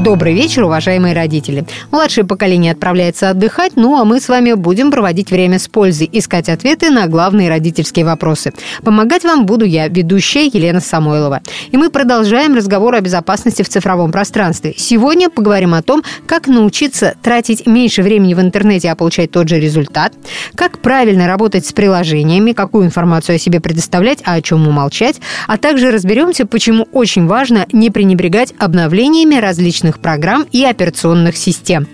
Добрый вечер, уважаемые родители. Младшее поколение отправляется отдыхать, ну а мы с вами будем проводить время с пользой, искать ответы на главные родительские вопросы. Помогать вам буду я, ведущая Елена Самойлова. И мы продолжаем разговор о безопасности в цифровом пространстве. Сегодня поговорим о том, как научиться тратить меньше времени в интернете, а получать тот же результат, как правильно работать с приложениями, какую информацию о себе предоставлять, а о чем умолчать, а также разберемся, почему очень важно не пренебрегать обновлениями различных различных программ и операционных систем.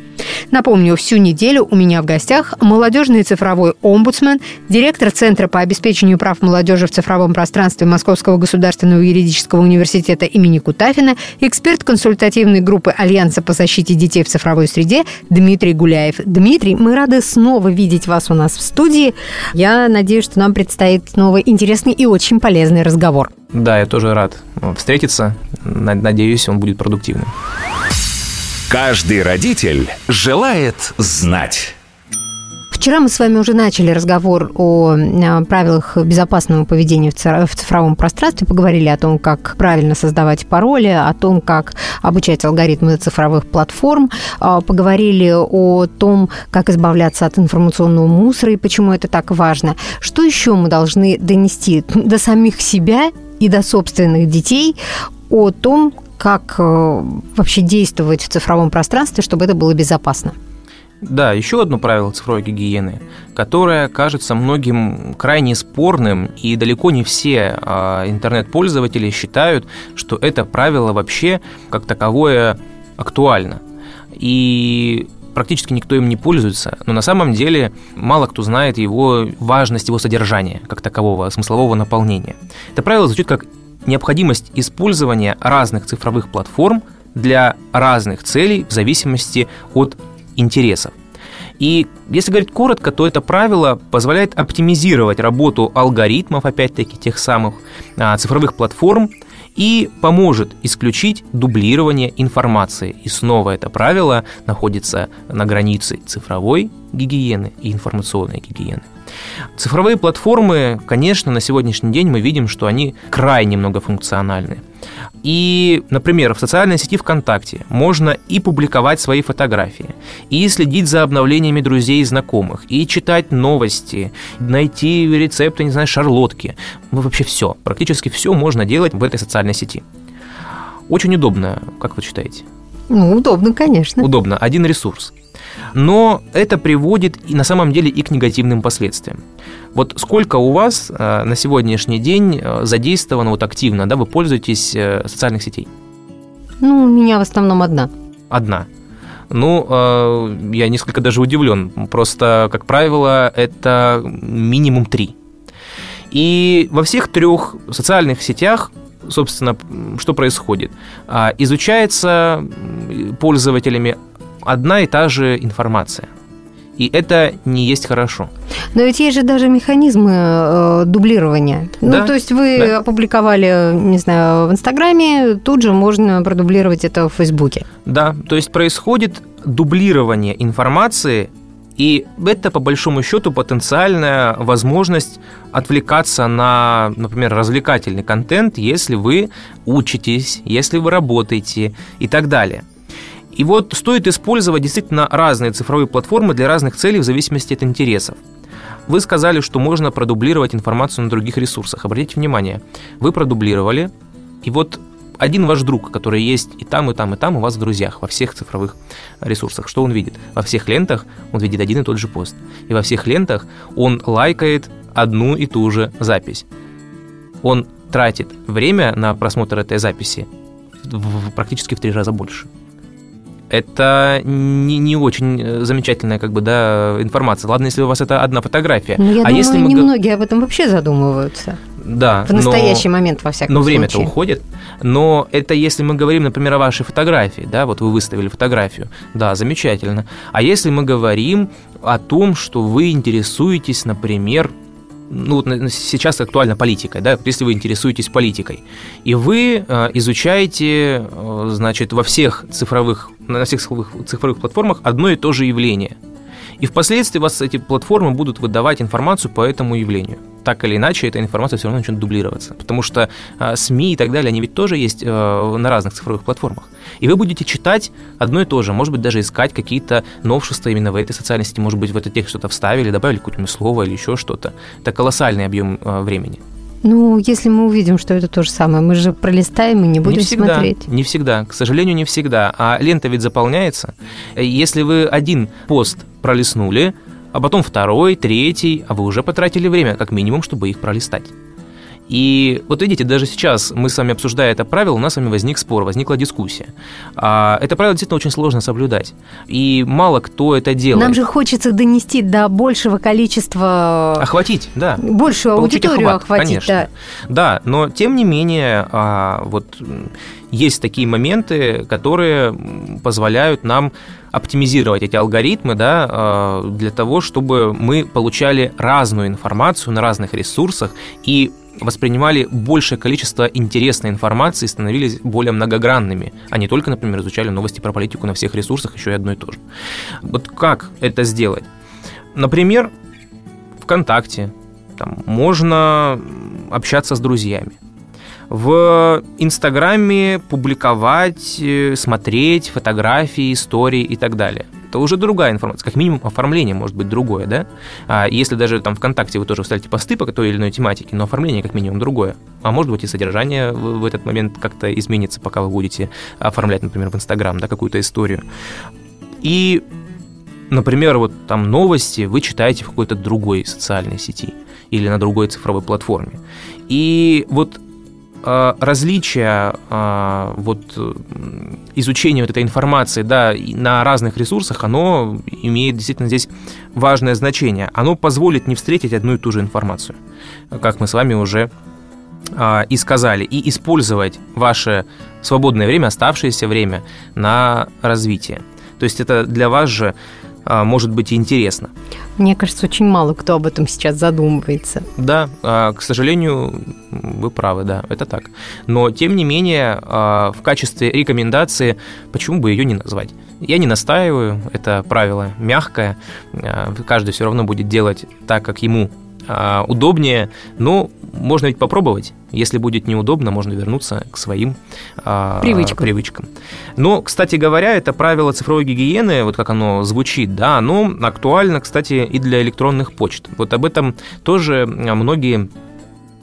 Напомню, всю неделю у меня в гостях молодежный цифровой омбудсмен, директор Центра по обеспечению прав молодежи в цифровом пространстве Московского государственного юридического университета имени Кутафина, эксперт консультативной группы Альянса по защите детей в цифровой среде Дмитрий Гуляев. Дмитрий, мы рады снова видеть вас у нас в студии. Я надеюсь, что нам предстоит новый интересный и очень полезный разговор. Да, я тоже рад встретиться. Надеюсь, он будет продуктивным. Каждый родитель желает знать. Вчера мы с вами уже начали разговор о правилах безопасного поведения в цифровом пространстве, поговорили о том, как правильно создавать пароли, о том, как обучать алгоритмы цифровых платформ, а, поговорили о том, как избавляться от информационного мусора и почему это так важно. Что еще мы должны донести до самих себя и до собственных детей о том, как э, вообще действовать в цифровом пространстве, чтобы это было безопасно. Да, еще одно правило цифровой гигиены, которое кажется многим крайне спорным, и далеко не все а, интернет-пользователи считают, что это правило вообще как таковое актуально. И практически никто им не пользуется, но на самом деле мало кто знает его важность его содержания как такового, смыслового наполнения. Это правило звучит как необходимость использования разных цифровых платформ для разных целей в зависимости от интересов. И если говорить коротко, то это правило позволяет оптимизировать работу алгоритмов, опять-таки, тех самых а, цифровых платформ и поможет исключить дублирование информации. И снова это правило находится на границе цифровой гигиены и информационной гигиены. Цифровые платформы, конечно, на сегодняшний день мы видим, что они крайне многофункциональны. И, например, в социальной сети ВКонтакте можно и публиковать свои фотографии, и следить за обновлениями друзей и знакомых, и читать новости, найти рецепты, не знаю, шарлотки. Ну, вообще все, практически все можно делать в этой социальной сети. Очень удобно, как вы считаете? Ну, удобно, конечно. Удобно. Один ресурс. Но это приводит и на самом деле и к негативным последствиям. Вот сколько у вас э, на сегодняшний день э, задействовано вот активно, да, вы пользуетесь э, социальных сетей? Ну, у меня в основном одна. Одна. Ну, я несколько даже удивлен. Просто, как правило, это минимум три. И во всех трех социальных сетях собственно, что происходит? А, изучается пользователями одна и та же информация. И это не есть хорошо. Но ведь есть же даже механизмы э, дублирования. Ну, да? Ну, то есть вы да. опубликовали, не знаю, в Инстаграме, тут же можно продублировать это в Фейсбуке. Да, то есть происходит дублирование информации, и это, по большому счету, потенциальная возможность отвлекаться на, например, развлекательный контент, если вы учитесь, если вы работаете и так далее. И вот стоит использовать действительно разные цифровые платформы для разных целей в зависимости от интересов. Вы сказали, что можно продублировать информацию на других ресурсах. Обратите внимание, вы продублировали, и вот один ваш друг, который есть и там, и там, и там у вас в друзьях, во всех цифровых ресурсах. Что он видит? Во всех лентах он видит один и тот же пост. И во всех лентах он лайкает одну и ту же запись. Он тратит время на просмотр этой записи практически в три раза больше это не, не очень э, замечательная как бы, да, информация. Ладно, если у вас это одна фотография. Ну, я а думаю, если мы... немногие об этом вообще задумываются. Да. В настоящий но, момент, во всяком но случае. Но время-то уходит. Но это если мы говорим, например, о вашей фотографии, да, вот вы выставили фотографию, да, замечательно. А если мы говорим о том, что вы интересуетесь, например, ну вот сейчас актуальна политика, да, если вы интересуетесь политикой, и вы э, изучаете, э, значит, во всех цифровых, на всех цифровых платформах одно и то же явление. И впоследствии вас эти платформы будут выдавать информацию по этому явлению. Так или иначе, эта информация все равно начнет дублироваться. Потому что э, СМИ и так далее, они ведь тоже есть э, на разных цифровых платформах. И вы будете читать одно и то же, может быть, даже искать какие-то новшества именно в этой социальной сети, может быть, в этот текст что-то вставили, добавили какое-нибудь слово или еще что-то. Это колоссальный объем э, времени. Ну, если мы увидим, что это то же самое, мы же пролистаем и не будем не всегда, смотреть. Не всегда, к сожалению, не всегда. А лента ведь заполняется. Если вы один пост пролистнули, а потом второй, третий, а вы уже потратили время, как минимум, чтобы их пролистать. И вот видите, даже сейчас мы с вами обсуждая это правило, у нас с вами возник спор, возникла дискуссия. А это правило действительно очень сложно соблюдать. И мало кто это делает. Нам же хочется донести до большего количества... Охватить, да. Большую Получить аудиторию охват, охватить, конечно. да. Да, но тем не менее, а, вот есть такие моменты, которые позволяют нам оптимизировать эти алгоритмы да, а, для того, чтобы мы получали разную информацию на разных ресурсах и воспринимали большее количество интересной информации, становились более многогранными, а не только, например, изучали новости про политику на всех ресурсах, еще и одно и то же. Вот как это сделать? Например, ВКонтакте там, можно общаться с друзьями в Инстаграме публиковать, э, смотреть фотографии, истории и так далее. Это уже другая информация. Как минимум, оформление может быть другое, да? А если даже там ВКонтакте вы тоже вставите посты по той или иной тематике, но оформление как минимум другое. А может быть и содержание в этот момент как-то изменится, пока вы будете оформлять, например, в Инстаграм, да, какую-то историю. И, например, вот там новости вы читаете в какой-то другой социальной сети или на другой цифровой платформе. И вот различия а, вот изучения вот этой информации да, на разных ресурсах, оно имеет действительно здесь важное значение. Оно позволит не встретить одну и ту же информацию, как мы с вами уже а, и сказали, и использовать ваше свободное время, оставшееся время на развитие. То есть это для вас же может быть интересно. Мне кажется, очень мало кто об этом сейчас задумывается. Да, а, к сожалению, вы правы, да, это так. Но, тем не менее, а, в качестве рекомендации, почему бы ее не назвать? Я не настаиваю, это правило мягкое, каждый все равно будет делать так, как ему удобнее, но можно ведь попробовать. Если будет неудобно, можно вернуться к своим а, привычкам. привычкам. Но, кстати говоря, это правило цифровой гигиены, вот как оно звучит, да, оно актуально, кстати, и для электронных почт. Вот об этом тоже многие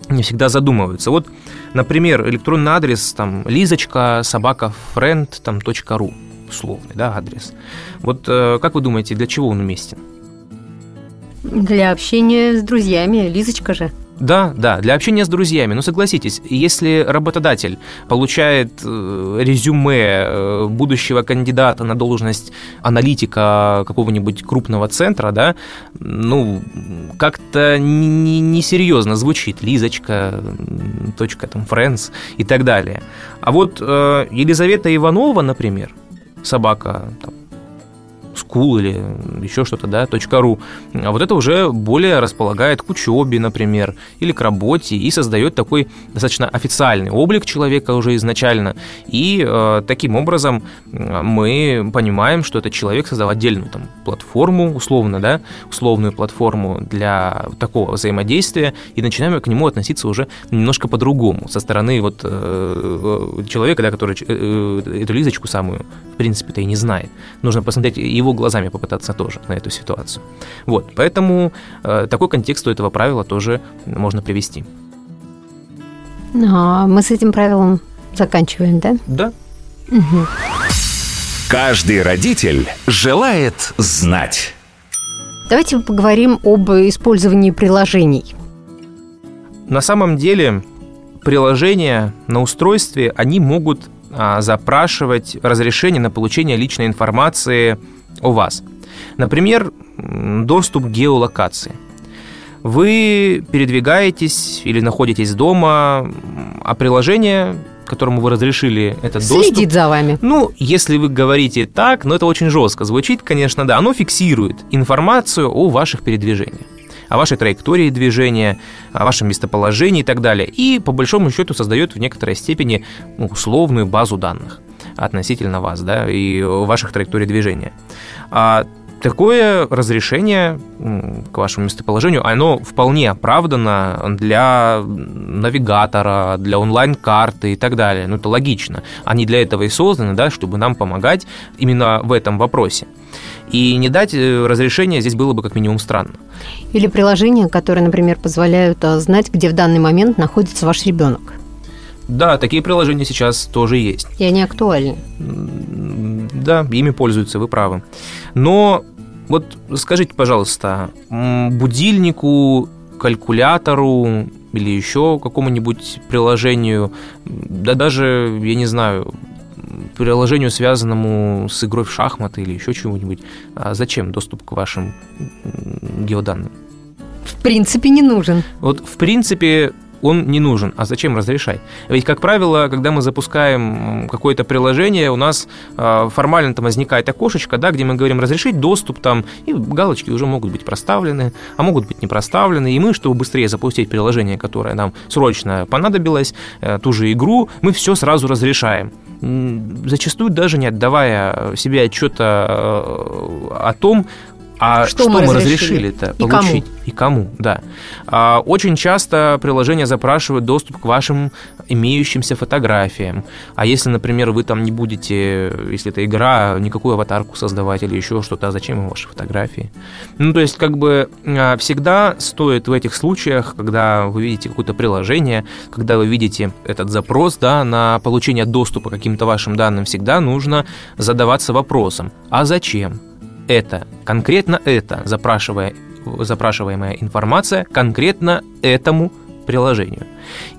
не всегда задумываются. Вот, например, электронный адрес там лизочка собака friend там .ру условный, да, адрес. Вот э, как вы думаете, для чего он уместен? Для общения с друзьями, Лизочка же. Да, да, для общения с друзьями. Но согласитесь, если работодатель получает э, резюме э, будущего кандидата на должность аналитика какого-нибудь крупного центра, да, ну, как-то несерьезно не, не звучит. Лизочка, точка там, friends и так далее. А вот э, Елизавета Иванова, например, собака там, school или еще что-то, да, .ру, а вот это уже более располагает к учебе, например, или к работе, и создает такой достаточно официальный облик человека уже изначально, и э, таким образом мы понимаем, что этот человек создал отдельную там платформу, условно, да, условную платформу для такого взаимодействия, и начинаем к нему относиться уже немножко по-другому, со стороны вот э, человека, да, который э, эту Лизочку самую, в принципе-то и не знает. Нужно посмотреть его его глазами попытаться тоже на эту ситуацию. Вот, поэтому э, такой контекст у этого правила тоже можно привести. А мы с этим правилом заканчиваем, да? Да. Угу. Каждый родитель желает знать. Давайте поговорим об использовании приложений. На самом деле приложения на устройстве, они могут а, запрашивать разрешение на получение личной информации о вас. Например, доступ к геолокации. Вы передвигаетесь или находитесь дома, а приложение которому вы разрешили этот Следит доступ... Следит за вами. Ну, если вы говорите так, но это очень жестко звучит, конечно, да. Оно фиксирует информацию о ваших передвижениях о вашей траектории движения, о вашем местоположении и так далее. И по большому счету создает в некоторой степени ну, условную базу данных относительно вас, да, и ваших траекторий движения. А такое разрешение к вашему местоположению, оно вполне оправдано для навигатора, для онлайн-карты и так далее. Ну, это логично. Они для этого и созданы, да, чтобы нам помогать именно в этом вопросе. И не дать э, разрешение здесь было бы как минимум странно. Или приложения, которые, например, позволяют э, знать, где в данный момент находится ваш ребенок. Да, такие приложения сейчас тоже есть. И они актуальны. Да, ими пользуются, вы правы. Но вот скажите, пожалуйста, будильнику, калькулятору или еще какому-нибудь приложению, да даже, я не знаю, приложению, связанному с игрой в шахматы или еще чего-нибудь, а зачем доступ к вашим геоданным? В принципе, не нужен. Вот, в принципе, он не нужен. А зачем разрешать? Ведь, как правило, когда мы запускаем какое-то приложение, у нас а, формально там возникает окошечко, да, где мы говорим разрешить доступ там, и галочки уже могут быть проставлены, а могут быть не проставлены. И мы, чтобы быстрее запустить приложение, которое нам срочно понадобилось, э, ту же игру, мы все сразу разрешаем зачастую даже не отдавая себе отчета э, о том, а что, что мы разрешили-то разрешили получить? Кому? И кому, да. А, очень часто приложения запрашивают доступ к вашим имеющимся фотографиям. А если, например, вы там не будете, если это игра, никакую аватарку создавать или еще что-то, а зачем им ваши фотографии? Ну, то есть, как бы а, всегда стоит в этих случаях, когда вы видите какое-то приложение, когда вы видите этот запрос да, на получение доступа к каким-то вашим данным, всегда нужно задаваться вопросом, а зачем? Это, конкретно это, запрашивая, запрашиваемая информация конкретно этому приложению.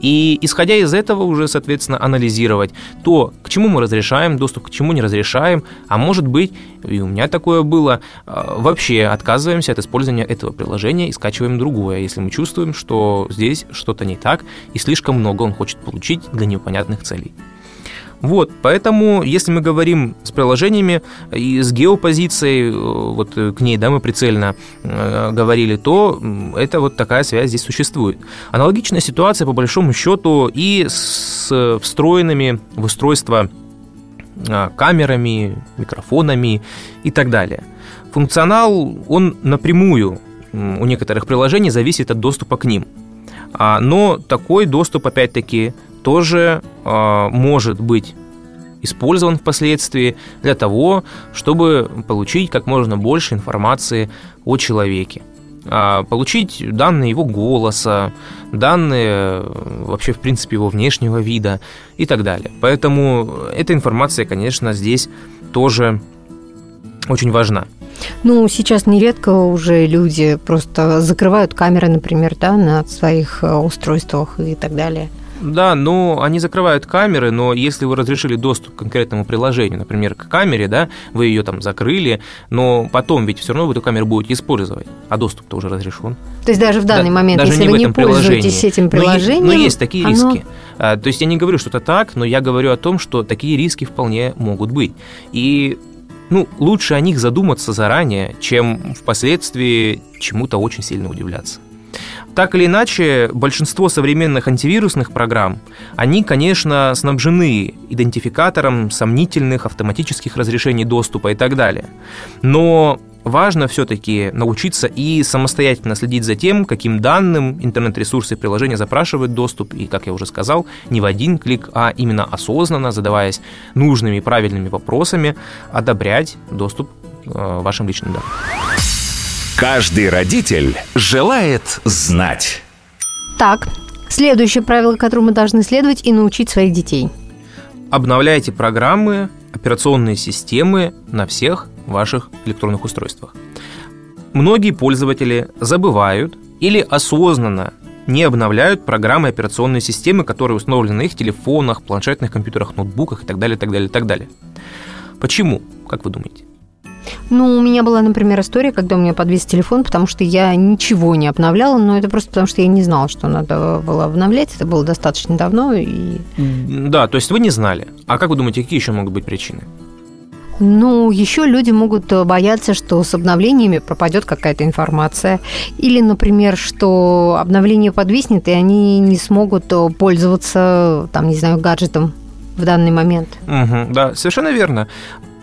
И исходя из этого уже, соответственно, анализировать то, к чему мы разрешаем доступ, к чему не разрешаем, а может быть, и у меня такое было, а, вообще отказываемся от использования этого приложения и скачиваем другое, если мы чувствуем, что здесь что-то не так и слишком много он хочет получить для непонятных целей. Вот, поэтому, если мы говорим с приложениями и с геопозицией, э, вот э, к ней, да, мы прицельно э, говорили, то это вот такая связь здесь существует. Аналогичная ситуация, по большому счету, и с встроенными в устройство камерами, микрофонами и так далее. Функционал, он напрямую у некоторых приложений зависит от доступа к ним. А, но такой доступ, опять-таки, тоже э, может быть использован впоследствии для того, чтобы получить как можно больше информации о человеке. А, получить данные его голоса, данные вообще, в принципе, его внешнего вида и так далее. Поэтому эта информация, конечно, здесь тоже очень важна. Ну, сейчас нередко уже люди просто закрывают камеры, например, да, на своих э, устройствах и так далее. Да, ну, они закрывают камеры, но если вы разрешили доступ к конкретному приложению, например, к камере, да, вы ее там закрыли, но потом ведь все равно вы эту камеру будете использовать, а доступ-то уже разрешен. То есть даже в данный да, момент, даже если не вы не пользуетесь этим приложением... Но, но есть такие оно... риски. А, то есть я не говорю, что это так, но я говорю о том, что такие риски вполне могут быть. И ну, лучше о них задуматься заранее, чем впоследствии чему-то очень сильно удивляться. Так или иначе, большинство современных антивирусных программ, они, конечно, снабжены идентификатором сомнительных автоматических разрешений доступа и так далее. Но важно все-таки научиться и самостоятельно следить за тем, каким данным интернет-ресурсы и приложения запрашивают доступ, и, как я уже сказал, не в один клик, а именно осознанно, задаваясь нужными и правильными вопросами, одобрять доступ э, вашим личным данным. Каждый родитель желает знать. Так, следующее правило, которому мы должны следовать и научить своих детей. Обновляйте программы, операционные системы на всех ваших электронных устройствах. Многие пользователи забывают или осознанно не обновляют программы операционные системы, которые установлены на их телефонах, планшетных компьютерах, ноутбуках и так далее, так далее, так далее. Почему, как вы думаете? Ну, у меня была, например, история, когда у меня подвис телефон, потому что я ничего не обновляла, но это просто потому, что я не знала, что надо было обновлять. Это было достаточно давно. И... Да, то есть вы не знали. А как вы думаете, какие еще могут быть причины? Ну, еще люди могут э, бояться, что с обновлениями пропадет какая-то информация. Или, например, что обновление подвиснет, и они не смогут э, пользоваться, там, не знаю, гаджетом в данный момент. Угу, да, совершенно верно.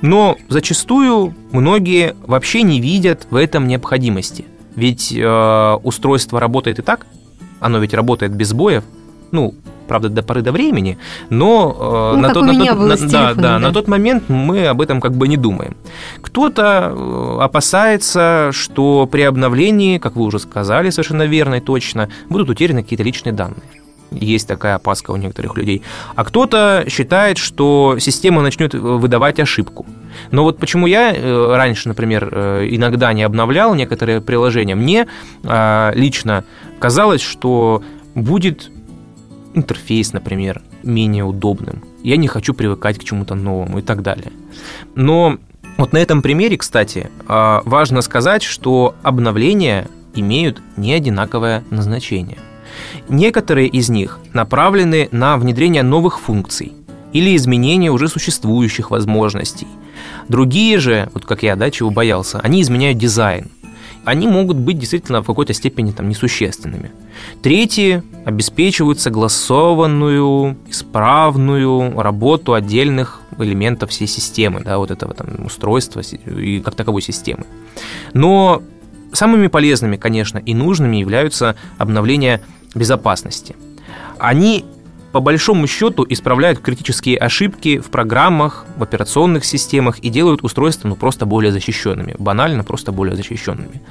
Но зачастую многие вообще не видят в этом необходимости. Ведь э, устройство работает и так, оно ведь работает без боев. Ну, правда, до поры до времени, но э, ну, на, тот, на, тот, на, да, да, да. на тот момент мы об этом как бы не думаем. Кто-то э, опасается, что при обновлении, как вы уже сказали совершенно верно и точно, будут утеряны какие-то личные данные. Есть такая опаска у некоторых людей. А кто-то считает, что система начнет выдавать ошибку. Но вот почему я э, раньше, например, иногда не обновлял некоторые приложения, мне лично казалось, что будет интерфейс, например, менее удобным. Я не хочу привыкать к чему-то новому и так далее. Но вот на этом примере, кстати, а, важно сказать, что обновления имеют не одинаковое назначение. Некоторые из них направлены на внедрение новых функций или изменение уже существующих возможностей. Другие же, вот как я, да, чего боялся, они изменяют дизайн они могут быть действительно в какой-то степени там несущественными. Третьи обеспечивают согласованную, исправную работу отдельных элементов всей системы, да, вот этого там устройства и как таковой системы. Но самыми полезными, конечно, и нужными являются обновления безопасности. Они по большому счету исправляют критические ошибки в программах, в операционных системах и делают устройства ну, просто более защищенными, банально просто более защищенными.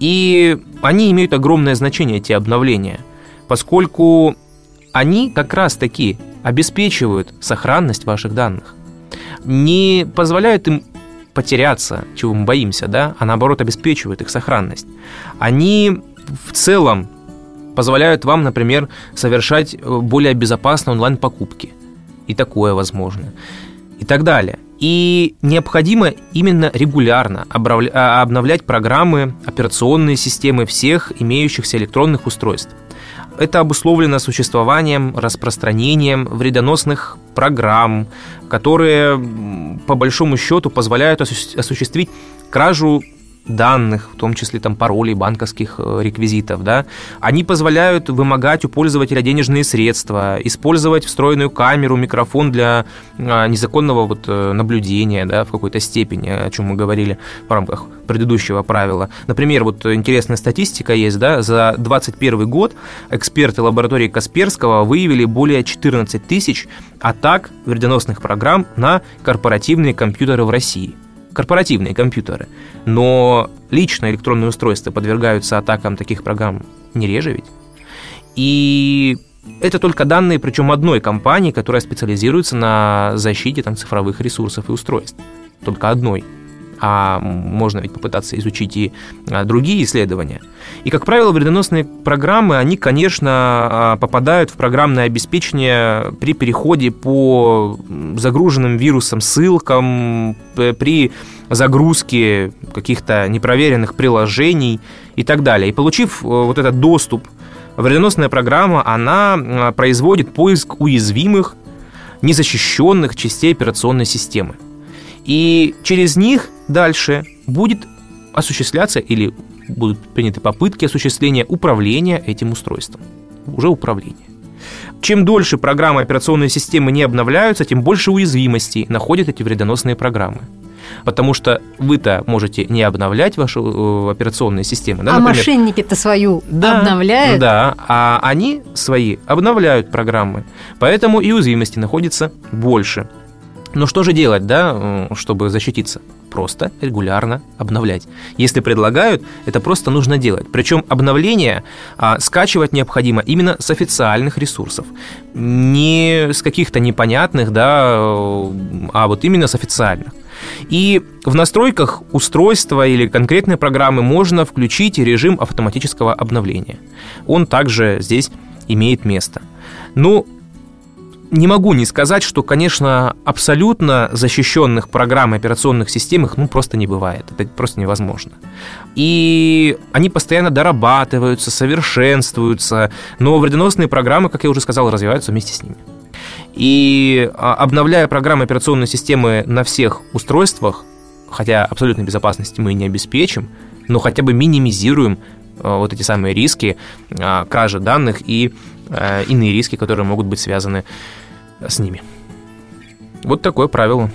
И они имеют огромное значение, эти обновления, поскольку они как раз-таки обеспечивают сохранность ваших данных, не позволяют им потеряться, чего мы боимся, да, а наоборот обеспечивают их сохранность. Они в целом позволяют вам, например, совершать э, более безопасные онлайн-покупки. И такое возможно. И так далее. И необходимо именно регулярно а, обновлять программы, операционные системы всех имеющихся электронных устройств. Это обусловлено существованием, распространением вредоносных программ, которые по большому счету позволяют осуществить кражу данных, в том числе там паролей, банковских э, реквизитов, да, они позволяют вымогать у пользователя денежные средства, использовать встроенную камеру, микрофон для а, незаконного вот э, наблюдения, да, в какой-то степени, о чем мы говорили в рамках предыдущего правила. Например, вот интересная статистика есть, да, за 2021 год эксперты лаборатории Касперского выявили более 14 тысяч атак вредоносных программ на корпоративные компьютеры в России – корпоративные компьютеры. Но личные электронные устройства подвергаются атакам таких программ не реже ведь. И это только данные, причем одной компании, которая специализируется на защите там, цифровых ресурсов и устройств. Только одной а можно ведь попытаться изучить и а, другие исследования. И, как правило, вредоносные программы, они, конечно, а, попадают в программное обеспечение при переходе по загруженным вирусам ссылкам, при загрузке каких-то непроверенных приложений и так далее. И получив э, вот этот доступ, вредоносная программа, она а, производит поиск уязвимых, незащищенных частей операционной системы. И через них дальше будет осуществляться или будут приняты попытки осуществления управления этим устройством. Уже управление. Чем дольше программы операционной системы не обновляются, тем больше уязвимостей находят эти вредоносные программы. Потому что вы-то можете не обновлять ваши э, операционные системы. Да, а например, мошенники-то свою да, обновляют? Да, а они свои обновляют программы. Поэтому и уязвимости находится больше. Но что же делать, да, чтобы защититься? Просто регулярно обновлять. Если предлагают, это просто нужно делать. Причем обновление а, скачивать необходимо именно с официальных ресурсов. Не с каких-то непонятных, да, а вот именно с официальных. И в настройках устройства или конкретной программы можно включить режим автоматического обновления. Он также здесь имеет место. Ну, не могу не сказать, что, конечно, абсолютно защищенных программ и операционных систем их ну, просто не бывает. Это просто невозможно. И они постоянно дорабатываются, совершенствуются, но вредоносные программы, как я уже сказал, развиваются вместе с ними. И а, обновляя программы операционной системы на всех устройствах, хотя абсолютной безопасности мы не обеспечим, но хотя бы минимизируем а, вот эти самые риски а, кражи данных и иные риски, которые могут быть связаны с ними. Вот такое правило.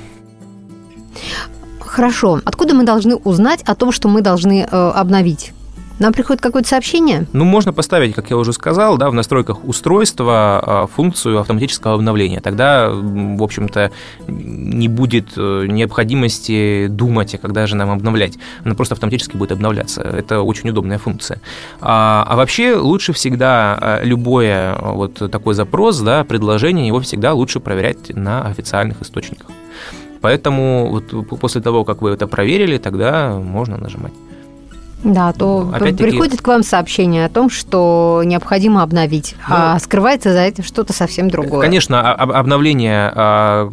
Хорошо. Откуда мы должны узнать о том, что мы должны э, обновить? Нам приходит какое-то сообщение? Ну, можно поставить, как я уже сказал, да, в настройках устройства а, функцию автоматического обновления. Тогда, в общем-то, не будет э, необходимости думать, а когда же нам обновлять. Она просто автоматически будет обновляться. Это очень удобная функция. А, а вообще лучше всегда а, любое вот такой запрос, да, предложение, его всегда лучше проверять на официальных источниках. Поэтому вот после того, как вы это проверили, тогда можно нажимать. Да, то Опять-таки... приходит к вам сообщение о том, что необходимо обновить, ну, а скрывается за этим что-то совсем другое. Конечно, обновление а,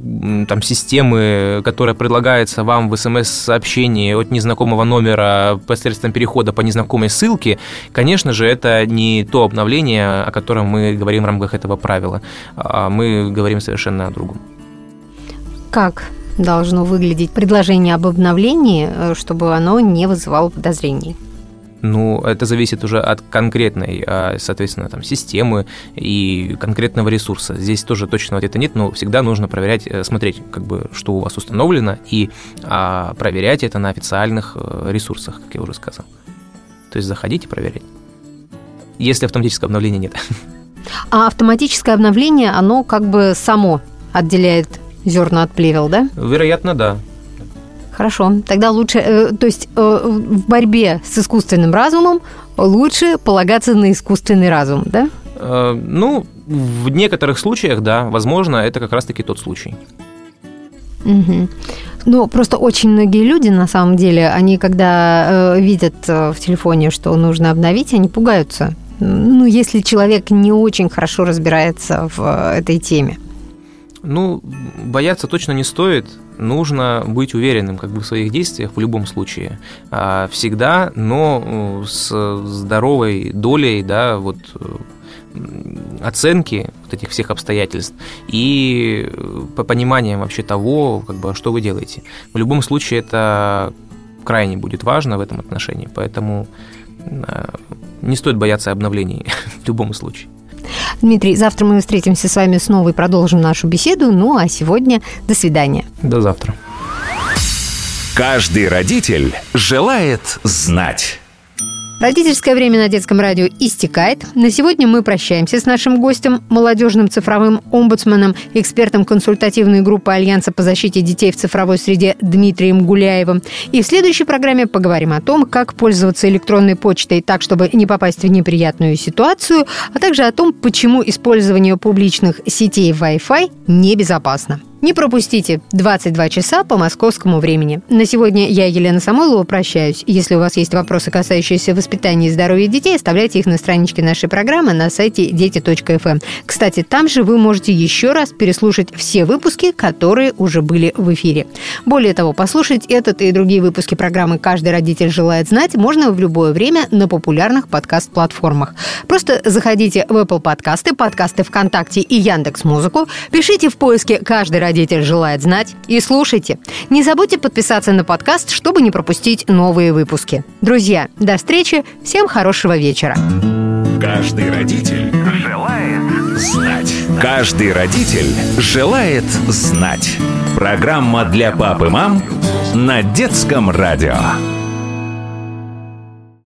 там, системы, которая предлагается вам в смс-сообщении от незнакомого номера посредством перехода по незнакомой ссылке, конечно же, это не то обновление, о котором мы говорим в рамках этого правила. А мы говорим совершенно о другом. Как? Должно выглядеть предложение об обновлении, э, чтобы оно не вызывало подозрений? Ну, это зависит уже от конкретной, а, соответственно, там, системы и конкретного ресурса. Здесь тоже точного ответа нет, но всегда нужно проверять, э, смотреть, как бы, что у вас установлено, и а, проверять это на официальных э, ресурсах, как я уже сказал. То есть заходить и проверять. Если автоматического обновления нет. А автоматическое обновление, оно как бы само отделяет зерна от плевел, да? Вероятно, да. Хорошо. Тогда лучше, э, то есть э, в борьбе с искусственным разумом лучше полагаться на искусственный разум, да? Э, ну, в некоторых случаях, да, возможно, это как раз-таки тот случай. Угу. Ну, просто очень многие люди, на самом деле, они, когда э, видят э, в телефоне, что нужно обновить, они пугаются. Ну, если человек не очень хорошо разбирается в э, этой теме. Ну, бояться точно не стоит. Нужно быть уверенным как бы в своих действиях в любом случае. А, всегда, но э, с здоровой долей, да, вот э, оценки вот этих всех обстоятельств и э, по пониманием вообще того, как бы, что вы делаете. В любом случае это крайне будет важно в этом отношении, поэтому не стоит бояться обновлений в любом случае. Дмитрий, завтра мы встретимся с вами снова и продолжим нашу беседу. Ну а сегодня до свидания. До завтра. Каждый родитель желает знать. Родительское время на детском радио истекает. На сегодня мы прощаемся с нашим гостем, молодежным цифровым омбудсменом, экспертом консультативной группы Альянса по защите детей в цифровой среде Дмитрием Гуляевым. И в следующей программе поговорим о том, как пользоваться электронной почтой так, чтобы не попасть в неприятную ситуацию, а также о том, почему использование публичных сетей Wi-Fi небезопасно. Не пропустите 22 часа по московскому времени. На сегодня я, Елена Самойлова, прощаюсь. Если у вас есть вопросы, касающиеся воспитания и здоровья детей, оставляйте их на страничке нашей программы на сайте дети.фм. Эм. Кстати, там же вы можете еще раз переслушать все выпуски, которые уже были в эфире. Более того, послушать этот и другие выпуски программы «Каждый родитель желает знать» можно в любое время на популярных подкаст-платформах. Просто заходите в Apple подкасты, подкасты ВКонтакте и Яндекс Музыку, пишите в поиске «Каждый родитель желает знать» и слушайте. Не забудьте подписаться на подкаст, чтобы не пропустить новые выпуски. Друзья, до встречи, всем хорошего вечера. Каждый родитель желает знать. Каждый родитель желает знать. Программа для пап и мам на детском радио.